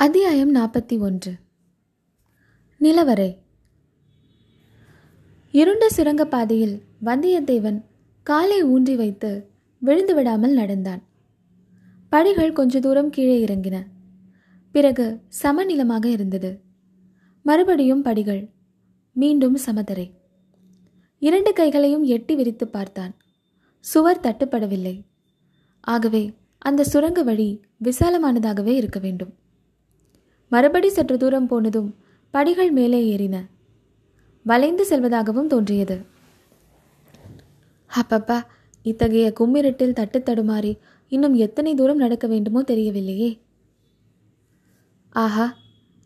அத்தியாயம் நாற்பத்தி ஒன்று. நிலவரை. இருண்ட சுரங்கப்பாதையில் வந்தியத்தேவன் காலை ஊன்றி வைத்து விழுந்து விடாமல் நடந்தான். படிகள் கொஞ்ச தூரம் கீழே இறங்கின. பிறகு சமநிலமாக இருந்தது. மறுபடியும் படிகள் மீண்டும் சமதரை. இரண்டு கைகளையும் எட்டி விரித்து பார்த்தான். சுவர் தட்டுப்படவில்லை. ஆகவே அந்த சுரங்க வழி விசாலமானதாகவே இருக்க வேண்டும். மறுபடி சற்று தூரம் போனதும் படிகள் மேலே ஏறின. வளைந்து செல்வதாகவும் தோன்றியது. அப்பப்பா இத்தகைய கும்மிரட்டில் தட்டு தடுமாறி இன்னும் எத்தனை தூரம் நடக்க வேண்டுமோ தெரியவில்லையே. ஆஹா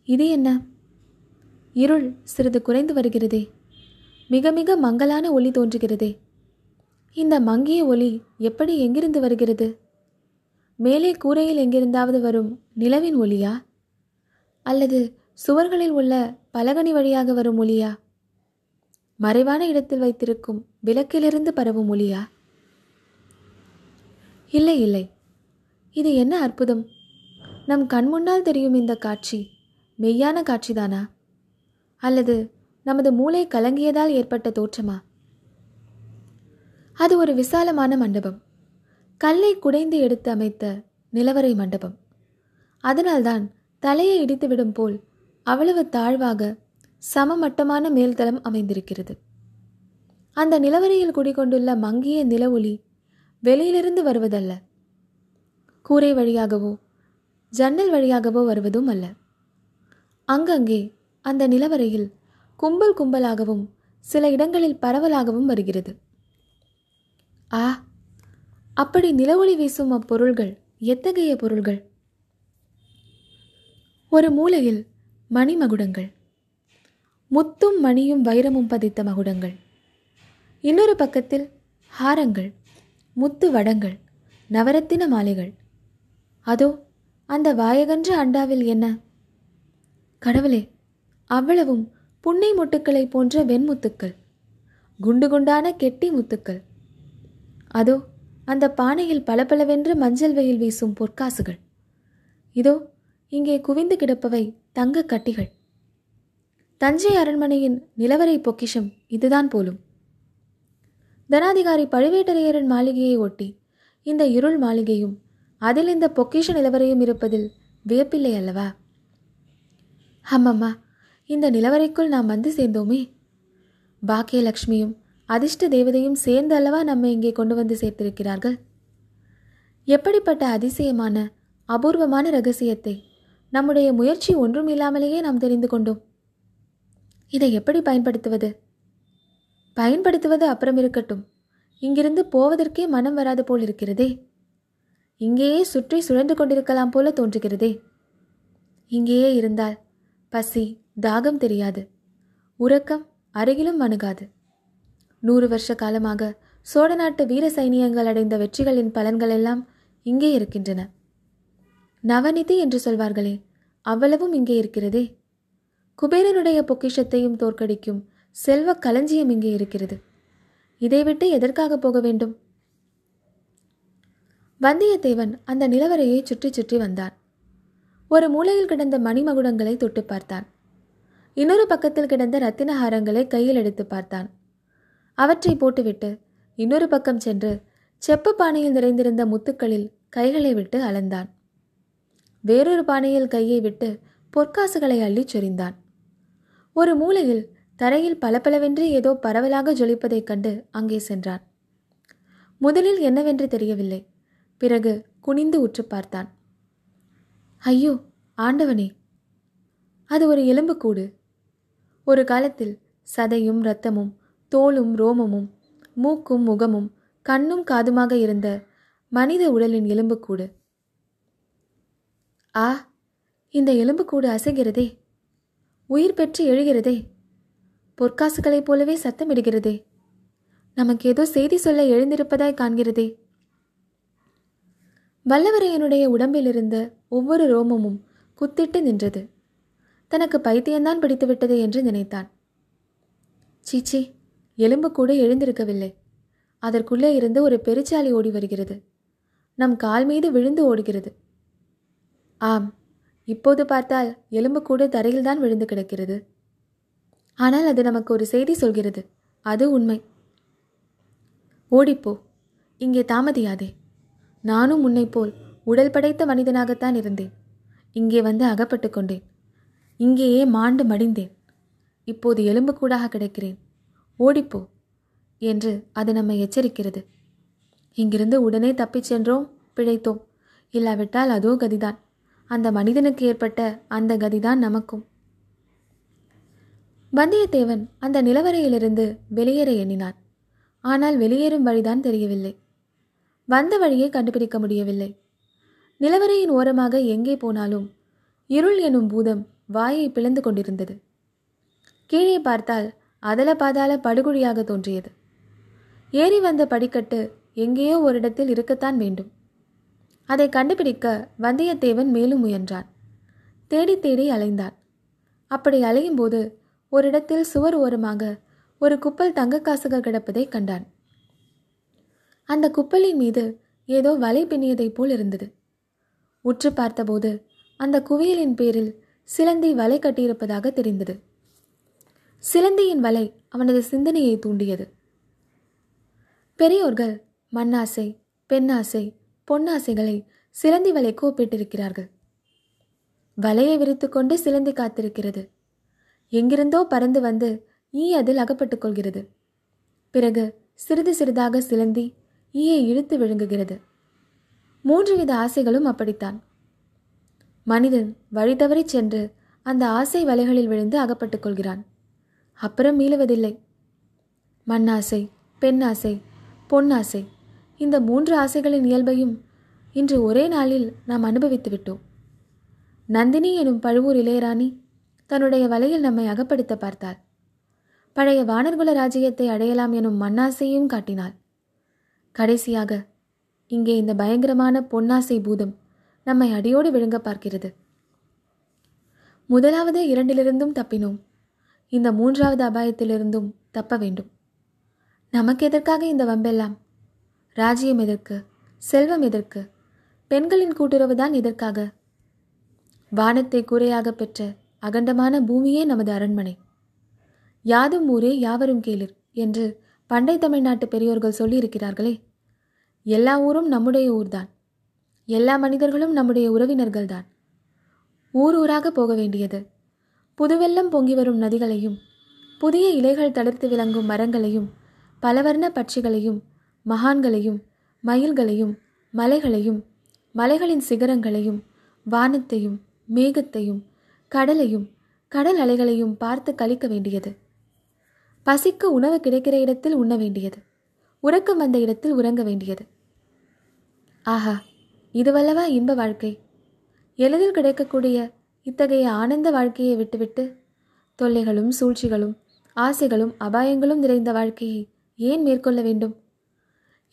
இது என்ன? இருள் சிறிது குறைந்து வருகிறதே. மிக மிக மங்கலான ஒளி தோன்றுகிறதே. இந்த மங்கிய ஒளி எப்படி எங்கிருந்து வருகிறது? மேலே கூரையில் எங்கிருந்தாவது வரும் நிலவின் ஒளியா? அல்லது சுவர்களில் உள்ள பலகனி வழியாக வரும் ஒளியா? மறைவான இடத்தில் வைத்திருக்கும் விளக்கிலிருந்து பரவும் ஒளியா? இல்லை இல்லை. இது என்ன அற்புதம்? நம் கண்முன்னால் தெரியும் இந்த காட்சி மெய்யான காட்சிதானா? அல்லது நமது மூளை கலங்கியதால் ஏற்பட்ட தோற்றமா? அது ஒரு விசாலமான மண்டபம். கல்லை குடைந்து எடுத்து அமைத்த நிலவரை மண்டபம். அதனால்தான் தலையை இடித்துவிடும் போல் அவ்வளவு தாழ்வாக சமமட்டமான மேல்தளம் அமைந்திருக்கிறது. அந்த நிலவரையில் குடிகொண்டுள்ள மங்கிய நில ஒளி வெளியிலிருந்து வருவதல்ல. கூரை வழியாகவோ ஜன்னல் வழியாகவோ வருவதும் அல்ல. அங்கங்கே அந்த நிலவரையில் கும்பல் கும்பலாகவும் சில இடங்களில் பரவலாகவும் வருகிறது. ஆ அப்படி நிலவொளி வீசும் அப்பொருள்கள் எத்தகைய பொருள்கள்? ஒரு மூலையில் மணிமகுடங்கள் முத்தும் மணியும் வைரமும் பதித்த மகுடங்கள். இன்னொரு பக்கத்தில் ஹாரங்கள் முத்து வடங்கள் நவரத்தின மாலைகள். அதோ அந்த வாயகன்ற அண்டாவில் என்ன? கடவுளே அவ்வளவும் புன்னை முட்டுக்களை போன்ற வெண்முத்துக்கள். குண்டு குண்டான கெட்டி முத்துக்கள். அதோ அந்த பானையில் பளபளவென்று மஞ்சள் வெயில் வீசும் பொற்காசுகள். இதோ இங்கே குவிந்து கிடப்பவை தங்க கட்டிகள். தஞ்சை அரண்மனையின் நிலவரை பொக்கிஷம் இதுதான் போலும். தனாதிகாரி பழுவேட்டரையரின் மாளிகையை ஒட்டி இந்த இருள் மாளிகையும் அதில் இந்த பொக்கிஷ நிலவரையும் இருப்பதில் வியப்பில்லை அல்லவா? ஆமாம்மா இந்த நிலவரைக்குள் நாம் வந்து சேர்ந்தோமே. பாக்கியலக்ஷ்மியும் அதிர்ஷ்ட தேவதையும் சேர்ந்து அல்லவா நம்மை இங்கே கொண்டு வந்து சேர்த்திருக்கிறார்கள்? எப்படிப்பட்ட அதிசயமான அபூர்வமான ரகசியத்தை நம்முடைய முயற்சி ஒன்றும் இல்லாமலேயே நாம் தெரிந்து கொண்டோம். இதை எப்படி பயன்படுத்துவது? பயன்படுத்துவது அப்புறம் இருக்கட்டும். இங்கிருந்து போவதற்கே மனம் வராது போல் இருக்கிறதே. இங்கேயே சுற்றி சுழன்று கொண்டிருக்கலாம் போல தோன்றுகிறதே. இங்கேயே இருந்தால் பசி தாகம் தெரியாது. உறக்கம் அருகிலும் அணுகாது. நூறு வருஷ காலமாக சோழ நாட்டு வீர சைனியங்கள் அடைந்த வெற்றிகளின் பலன்கள் எல்லாம் இங்கே இருக்கின்றன. நவநிதி என்று சொல்வார்களே அவ்வளவும் இங்கே இருக்கிறதே. குபேரனுடைய பொக்கிஷத்தையும் தோற்கடிக்கும் செல்வ களஞ்சியம் இங்கே இருக்கிறது. இதை விட்டு எதற்காக போக வேண்டும்? வந்தியத்தேவன் அந்த நிலவரையை சுற்றி சுற்றி வந்தான். ஒரு மூலையில் கிடந்த மணிமகுடங்களை தொட்டு பார்த்தான். இன்னொரு பக்கத்தில் கிடந்த ரத்தினஹாரங்களை கையில் எடுத்து பார்த்தான். அவற்றை போட்டுவிட்டு இன்னொரு பக்கம் சென்று செப்பு பானையில் நிறைந்திருந்த முத்துக்களில் கைகளை விட்டு அளந்தான். வேறொரு பானையில் கையை விட்டு பொற்காசுகளை அள்ளிச் சொரிந்தான். ஒரு மூலையில் தரையில் பளபளவென்று ஏதோ பரவலாக ஜொலிப்பதைக் கண்டு அங்கே சென்றான். முதலில் என்னவென்று தெரியவில்லை. பிறகு குனிந்து உற்று பார்த்தான். ஐயோ ஆண்டவனே! அது ஒரு எலும்புக்கூடு ஒரு காலத்தில் சதையும் இரத்தமும் தோலும் ரோமமும் மூக்கும் முகமும் கண்ணும் காதுமாக இருந்த மனித உடலின் எலும்புக்கூடு ஆ இந்த எலும்புக்கூடு அசைகிறதே. உயிர் பெற்று எழுகிறதே. பொற்காசுகளைப் போலவே சத்தமிடுகிறதே. நமக்கு ஏதோ செய்தி சொல்ல எழுந்திருப்பதாய் காண்கிறதே. வல்லவரையனுடைய உடம்பிலிருந்த ஒவ்வொரு ரோமமும் குத்திட்டு நின்றது. தனக்கு பைத்தியம்தான் பிடித்துவிட்டது என்று நினைத்தான். சீச்சி எலும்பு கூட எழுந்திருக்கவில்லை. அதற்குள்ளே இருந்து ஒரு பெருச்சாலி ஓடி வருகிறது. நம் கால் மீது விழுந்து ஓடுகிறது. ஆம் இப்போது பார்த்தால் எலும்பு கூட தரையில்தான் விழுந்து கிடக்கிறது. ஆனால் அது நமக்கு ஒரு செய்தி சொல்கிறது. அது உண்மை. ஓடிப்போ இங்கே தாமதியாதே. நானும் உன்னைப் போல் உடல் படைத்த மனிதனாகத்தான் இருந்தேன். இங்கே வந்து அகப்பட்டு கொண்டேன். இங்கேயே மாண்டு மடிந்தேன். இப்போது எலும்பு கூடாக கிடக்கிறேன். ஓடிப்போ என்று அது நம்மை எச்சரிக்கிறது. இங்கிருந்து உடனே தப்பிச் சென்றோம் பிழைத்தோம். இல்லாவிட்டால் அதோ கதிதான். அந்த மனிதனுக்கு ஏற்பட்ட அந்த கதிதான் நமக்கும். வந்தியத்தேவன் அந்த நிலவரையிலிருந்து வெளியேற எண்ணினான். ஆனால் வெளியேறும் வழிதான் தெரியவில்லை. வந்த வழியை கண்டுபிடிக்க முடியவில்லை. நிலவரையின் ஓரமாக எங்கே போனாலும் இருள் எனும் பூதம் வாயை பிளந்து கொண்டிருந்தது. கீழே பார்த்தால் அதல பாதாள படுகுழியாக தோன்றியது. ஏறி வந்த படிக்கட்டு எங்கேயோ ஒரு இடத்தில் இருக்கத்தான் வேண்டும். அதை கண்டுபிடிக்க வந்தியத்தேவன் மேலும் முயன்றான். தேடி தேடி அலைந்தான் அப்படி அலையும் போது ஒரு இடத்தில் சுவர் ஓரமாக ஒரு குப்பல் தங்க காசுகள் கிடப்பதை கண்டான். அந்த குப்பலின் மீது ஏதோ வலை பின்னியதைப் போல் இருந்தது. உற்று பார்த்தபோது அந்த குவியலின் பேரில் சிலந்தி வலை கட்டியிருப்பதாக தெரிந்தது. சிலந்தியின் வலை அவனது சிந்தனையை தூண்டியது. பெரியோர்கள் மண்ணாசை பெண்ணாசை பொன்னாசைகளை சிலந்தி வலைக்கு ஒப்பிட்டிருக்கிறார்கள் வலையை விரித்துக்கொண்டு சிலந்தி காத்திருக்கிறது. எங்கிருந்தோ பறந்து வந்து ஈ அதில் அகப்பட்டுக் கொள்கிறது. பிறகு சிறிது சிறிதாக சிலந்தி ஈயை இழுத்து விழுங்குகிறது. மூன்று வித ஆசைகளும் அப்படித்தான். மனிதன் வழி தவறிச் சென்று அந்த ஆசை வலைகளில் விழுந்து அகப்பட்டுக் கொள்கிறான். அப்புறம் மீளுவதில்லை. மண்ணாசை பெண்ணாசை பொன்னாசை இந்த மூன்று ஆசைகளின் இயல்பையும் இன்று ஒரே நாளில் நாம் அனுபவித்து விட்டோம். நந்தினி எனும் பழுவூர் இளையராணி தன்னுடைய வலையில் நம்மை அகப்படுத்த பார்த்தாள். பழைய வானர்குல ராஜ்யத்தை அடையலாம் எனும் மண்ணாசையும் காட்டினாள். கடைசியாக இங்கே இந்த பயங்கரமான பொன்னாசை பூதம் நம்மை அடியோடு விழுங்க பார்க்கிறது. முதலாவது இரண்டிலிருந்தும் தப்பினோம். இந்த மூன்றாவது அபாயத்திலிருந்தும் தப்ப வேண்டும். நமக்கு எதற்காக இந்த வம்பெல்லாம்? ராஜ்யம் எதற்கு? செல்வம் எதற்கு? பெண்களின் கூட்டுறவு தான் எதற்காக? வானத்தை கூரையாக பெற்ற அகண்டமான பூமியே நமது அரண்மனை. யாதும் ஊரே யாவரும் கேளிர் என்று பண்டை தமிழ்நாட்டு பெரியோர்கள் சொல்லியிருக்கிறார்களே. எல்லா ஊரும் நம்முடைய ஊர்தான். எல்லா மனிதர்களும் நம்முடைய உறவினர்கள்தான். ஊர் ஊராக போக வேண்டியது. புதுவெல்லம் பொங்கி வரும் நதிகளையும் புதிய இலைகள் தளிர்த்து விளங்கும் மரங்களையும் பலவர்ண பட்சிகளையும் மகான்களையும் மயில்களையும் மலைகளையும் மலைகளின் சிகரங்களையும் வானத்தையும் மேகத்தையும் கடலையும் கடல் அலைகளையும் பார்த்து கழிக்க வேண்டியது. பசிக்கு உணவு கிடைக்கிற இடத்தில் உண்ண வேண்டியது. உறக்கம் வந்த இடத்தில் உறங்க வேண்டியது. ஆஹா இதுவல்லவா இன்ப வாழ்க்கை. எளிதில் கிடைக்கக்கூடிய இத்தகைய ஆனந்த வாழ்க்கையை விட்டுவிட்டு தொல்லைகளும் சூழ்ச்சிகளும் ஆசைகளும் அபாயங்களும் நிறைந்த வாழ்க்கையை ஏன் மேற்கொள்ள வேண்டும்?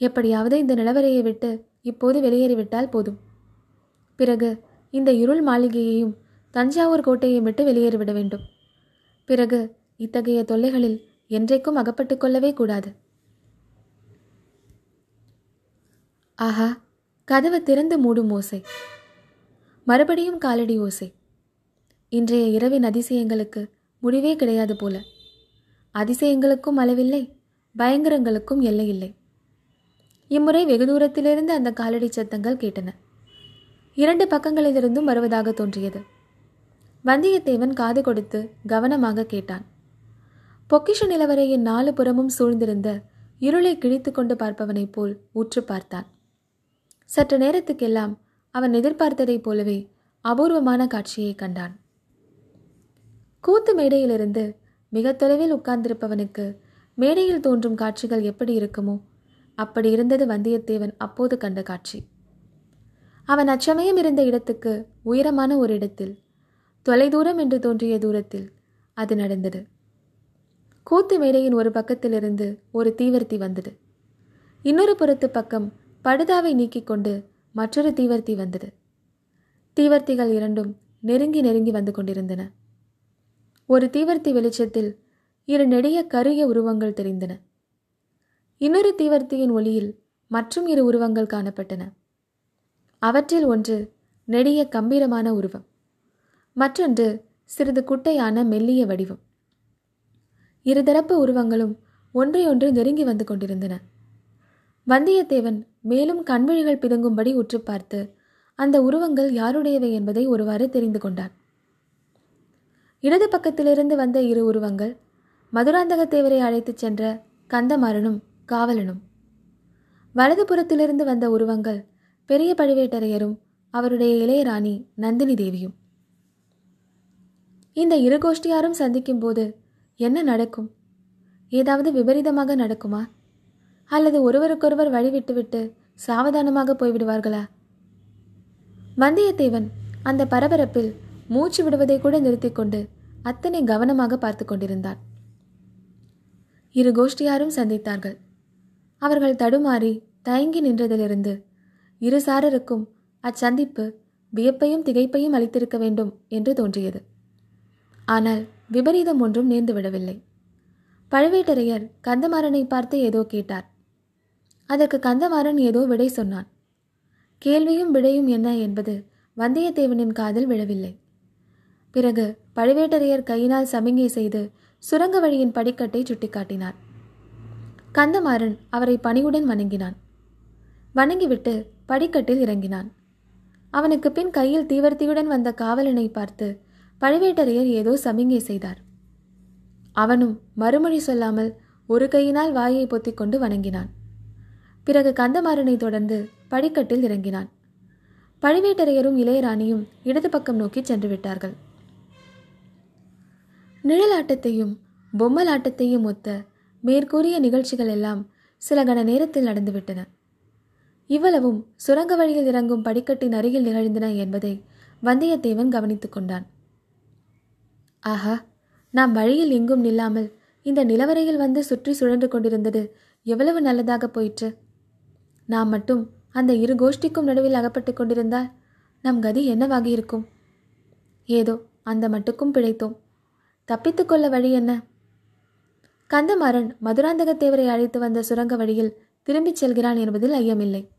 எப்படியாவது இந்த நிலவரையை விட்டு இப்போது வெளியேறிவிட்டால் போதும். பிறகு இந்த இருள் மாளிகையையும் தஞ்சாவூர் கோட்டையை விட்டு வெளியேறிவிட வேண்டும். பிறகு இத்தகைய தொல்லைகளில் என்றைக்கும் அகப்பட்டு கொள்ளவே கூடாது. ஆஹா கதவு திறந்து மூடும் ஓசை. மறுபடியும் காலடி ஓசை. இன்றைய இரவின் அதிசயங்களுக்கு முடிவே கிடையாது போல. அதிசயங்களுக்கும் அளவில்லை பயங்கரங்களுக்கும் எல்லை இல்லை இம்முறை வெகு தூரத்திலிருந்து அந்த காலடி சத்தங்கள் கேட்டன. இரண்டு பக்கங்களிலிருந்தும் வருவதாக தோன்றியது. வந்தியத்தேவன் காது கொடுத்து கவனமாக கேட்டான். பொக்கிஷ நிலவரையின் நாலு புறமும் சூழ்ந்திருந்த இருளை கிழித்து கொண்டு பார்ப்பவனைப் போல் உற்று பார்த்தான். சற்று நேரத்துக்கெல்லாம் அவன் எதிர்பார்த்ததைப் போலவே அபூர்வமான காட்சியை கண்டான். கூத்து மேடையிலிருந்து மிக தொலைவில் உட்கார்ந்திருப்பவனுக்கு மேடையில் தோன்றும் காட்சிகள் எப்படி இருக்குமோ அப்படி இருந்தது வந்தியத்தேவன் அப்போது கண்ட காட்சி. அவன் அச்சமயம் இருந்த இடத்துக்கு உயரமான ஒரு இடத்தில் தொலைதூரம் என்று தோன்றிய தூரத்தில் அது நடந்தது. கூத்து மேடையின் ஒரு பக்கத்திலிருந்து ஒரு தீவர்த்தி வந்தது. இன்னொரு புறத்து பக்கம் படுதாவை நீக்கிக் கொண்டு மற்றொரு தீவர்த்தி வந்தது. தீவர்த்திகள் இரண்டும் நெருங்கி நெருங்கி வந்து கொண்டிருந்தன. ஒரு தீவர்த்தி வெளிச்சத்தில் இரு நெடிய கருகிய உருவங்கள் தெரிந்தன. இன்னொரு தீவர்த்தியின் ஒளியில் மற்றும் இரு உருவங்கள் காணப்பட்டன. அவற்றில் ஒன்று நெடிய கம்பீரமான உருவம் மற்றொன்று சிறிது குட்டையான மெல்லிய வடிவம். இருதரப்பு உருவங்களும் ஒன்றையொன்று நெருங்கி வந்து கொண்டிருந்தன. வந்தியத்தேவன் மேலும் கண்விழிகள் பிதுங்கும்படி உற்று பார்த்து அந்த உருவங்கள் யாருடையவை என்பதை ஒருவாறு தெரிந்து கொண்டான். இடது பக்கத்திலிருந்து வந்த இரு உருவங்கள் மதுராந்தகத்தேவரை அழைத்துச் சென்ற கந்தமாறனும் காவலனும். வலது புறத்திலிருந்து வந்த உருவங்கள் பெரிய பழுவேட்டரையரும் அவருடைய இளையராணி நந்தினி தேவியும். இந்த இரு கோஷ்டியாரும் சந்திக்கும் போது என்ன நடக்கும்? ஏதாவது விபரீதமாக நடக்குமா? அல்லது ஒருவருக்கொருவர் வழிவிட்டுவிட்டு சாவதானமாக போய்விடுவார்களா? வந்தியத்தேவன் அந்த பரபரப்பில் மூச்சு விடுவதை கூட நிறுத்திக் கொண்டு அத்தனை கவனமாக பார்த்து கொண்டிருந்தான். இரு கோஷ்டியாரும் சந்தித்தார்கள். அவர்கள் தடுமாறி தயங்கி நின்றதிலிருந்து இருசாரருக்கும் அச்சந்திப்பு வியப்பையும் திகைப்பையும் அளித்திருக்க வேண்டும் என்று தோன்றியது. ஆனால் விபரீதம் ஒன்றும் நேர்ந்து விடவில்லை. பழுவேட்டரையர் கந்தமாறனை பார்த்து ஏதோ கேட்டார். அதற்கு கந்தமாறன் ஏதோ விடை சொன்னான். கேள்வியும் விடையும் என்ன என்பது வந்தியத்தேவனின் காதில் விழவில்லை. பிறகு பழுவேட்டரையர் கையினால் சமிங்கை செய்து சுரங்க வழியின் படிக்கட்டை சுட்டிக்காட்டினார். கந்தமாறன் அவரை பணிவுடன் வணங்கினான். வணங்கிவிட்டு படிக்கட்டில் இறங்கினான். அவனுக்கு பின் கையில் தீவர்த்தியுடன் வந்த காவலனை பார்த்து பழுவேட்டரையர் ஏதோ சமிங்கை செய்தார். அவனும் மறுமொழி சொல்லாமல் ஒரு கையினால் வாயை பொத்திக் கொண்டு வணங்கினான். பிறகு கந்தமாறனை தொடர்ந்து படிக்கட்டில் இறங்கினான். பழுவேட்டரையரும் இளையராணியும் இடது பக்கம் நோக்கி சென்று விட்டார்கள். நிழலாட்டத்தையும் பொம்மலாட்டத்தையும் ஒத்த மேற்கூறிய நிகழ்ச்சிகள் எல்லாம் சில கண நேரத்தில் நடந்துவிட்டன. இவ்வளவும் சுரங்க வழியில் இறங்கும் படிக்கட்டின் அருகில் நிகழ்ந்தன என்பதை வந்தியத்தேவன் கவனித்துக் கொண்டான். ஆஹா நாம் வழியில் எங்கும் நில்லாமல் இந்த நிலவரையில் வந்து சுற்றி சுழன்று கொண்டிருந்தது எவ்வளவு நல்லதாக போயிற்று. நாம் மட்டும் அந்த இரு கோஷ்டிக்கும் நடுவில் அகப்பட்டு கொண்டிருந்தால் நம் கதி என்னவாகி இருக்கும் ஏதோ அந்த மட்டுக்கும் பிழைத்தோம். தப்பித்துக்கொள்ள வழி என்ன? கந்தமாறன் மதுராந்தகத்தேவரை அழைத்து வந்த சுரங்க வழியில் திரும்பிச் செல்கிறான் என்பதில் ஐயமில்லை.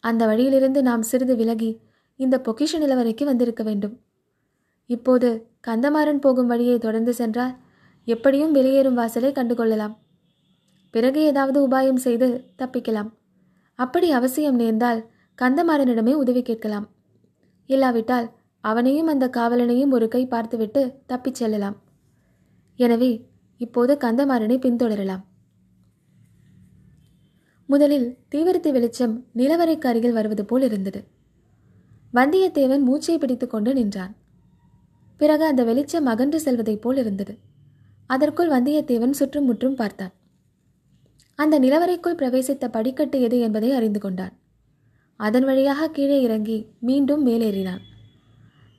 அந்த வழியிலிருந்து நாம் சிறிது விலகி இந்த பொக்கிஷ நிலவரைக்கு வந்திருக்க வேண்டும். இப்போது கந்தமாறன் போகும் வழியை தொடர்ந்து சென்றால் எப்படியும் வெளியேறும் வாசலை கண்டுகொள்ளலாம். பிறகு ஏதாவது உபாயம் செய்து தப்பிக்கலாம். அப்படி அவசியம் நேர்ந்தால் கந்தமாறனிடமே உதவி கேட்கலாம். இல்லாவிட்டால் அவனையும் அந்த காவலனையும் ஒரு கை பார்த்துவிட்டு தப்பிச் செல்லலாம். எனவே இப்போது கந்தமாறனை பின்தொடரலாம். முதலில் தீவிரத்தி வெளிச்சம் நிலவரைக்கு அருகில் வருவது போல் இருந்தது. வந்தியத்தேவன் மூச்சை பிடித்து கொண்டு நின்றான். பிறகு அந்த வெளிச்சம் அகன்று செல்வதைப் போல் இருந்தது. அதற்குள் வந்தியத்தேவன் சுற்றும் முற்றும் பார்த்தான். அந்த நிலவரைக்குள் பிரவேசித்த படிக்கட்டு எது என்பதை அறிந்து கொண்டான். அதன் வழியாக கீழே இறங்கி மீண்டும் மேலேறினான்.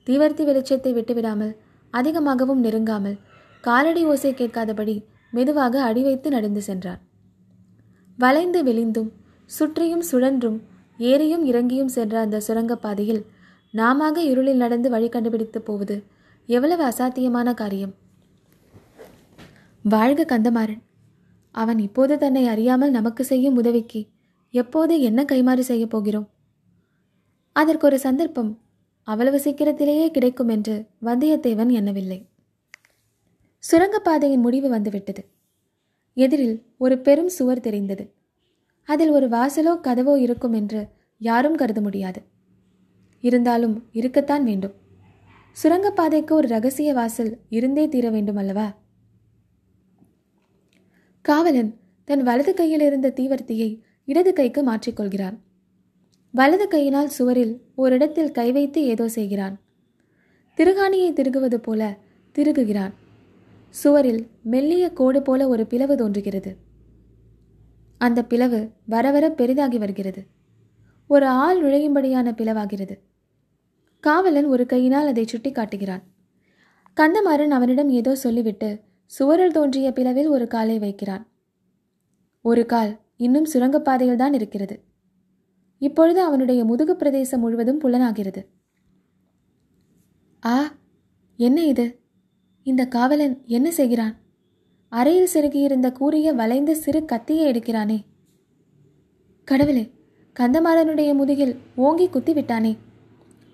தீவர்த்தி வெளிச்சத்தை விட்டுவிடாமல் அதிகமாகவும் நெருங்காமல் காலடி ஓசை கேட்காதபடி மெதுவாக அடி வைத்து நடந்து சென்றான் வளைந்து விழிந்தும் சுற்றியும் சுழன்றும் ஏறியும் இறங்கியும் சென்ற அந்த சுரங்கப்பாதையில் நாம இருளில் நடந்து வழி கண்டுபிடித்து போவது எவ்வளவு அசாத்தியமான காரியம். வாழ்க கந்தமாறன்! அவன் இப்போது தன்னை அறியாமல் நமக்கு செய்யும் உதவிக்கு எப்போது என்ன கைமாறு செய்ய போகிறோம்? அதற்கு ஒரு சந்தர்ப்பம் அவ்வளவு சீக்கிரத்திலேயே கிடைக்கும் என்று வந்தியத்தேவன் எண்ணவில்லை. சுரங்கப்பாதையின் முடிவு வந்துவிட்டது. எதிரில் ஒரு பெரும் சுவர் தெரிந்தது. அதில் ஒரு வாசலோ கதவோ இருக்கும் என்று யாரும் கருத முடியாது. இருந்தாலும் இருக்கத்தான் வேண்டும். சுரங்கப்பாதைக்கு ஒரு ரகசிய வாசல் இருந்தே தீர வேண்டும் அல்லவா? காவலன் தன் வலது கையில் இருந்த தீவர்த்தியை இடது கைக்கு மாற்றிக்கொள்கிறான் வலது கையினால் சுவரில் ஓரிடத்தில் கை வைத்து ஏதோ செய்கிறான். திருகாணியை திருகுவது போல திருகுகிறான். சுவரில் மெல்லிய கோடு போல ஒரு பிளவு தோன்றுகிறது. அந்த பிளவு வர வர பெரிதாகி வருகிறது. ஒரு ஆள் நுழையும்படியான பிளவாகிறது. காவலன் ஒரு கையினால் அதை சுட்டி காட்டுகிறான் கந்தமாறன் அவனிடம் ஏதோ சொல்லிவிட்டு சுவரில் தோன்றிய பிளவில் ஒரு காலை வைக்கிறான். ஒரு கால் இன்னும் சுரங்கப்பாதையில் தான் இருக்கிறது. இப்பொழுது அவனுடைய முதுகு பிரதேசம் முழுவதும் புலனாகிறது. ஆ என்ன இது? இந்த காவலன் என்ன செய்கிறான்? அறையில் செருகியிருந்த கூறிய வளைந்த சிறு கத்தியை எடுக்கிறானே. கடவுளே கந்தமாறனுடைய முதுகில் ஓங்கி குத்தி விட்டானே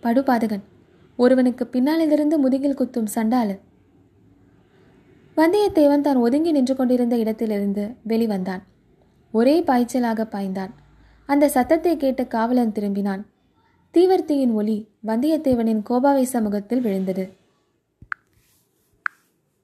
படுபாதகன் ஒருவனுக்கு பின்னாலிலிருந்து முதுகில் குத்தும் சண்டாளு வந்தியத்தேவன் தான் ஒதுங்கி நின்று கொண்டிருந்த இடத்திலிருந்து வெளிவந்தான். ஒரே பாய்ச்சலாக பாய்ந்தான். அந்த சத்தத்தை கேட்ட காவலன் திரும்பினான். தீவர்த்தியின் ஒளி வந்தியத்தேவனின் கோபாவேச முகத்தில் விழுந்தது.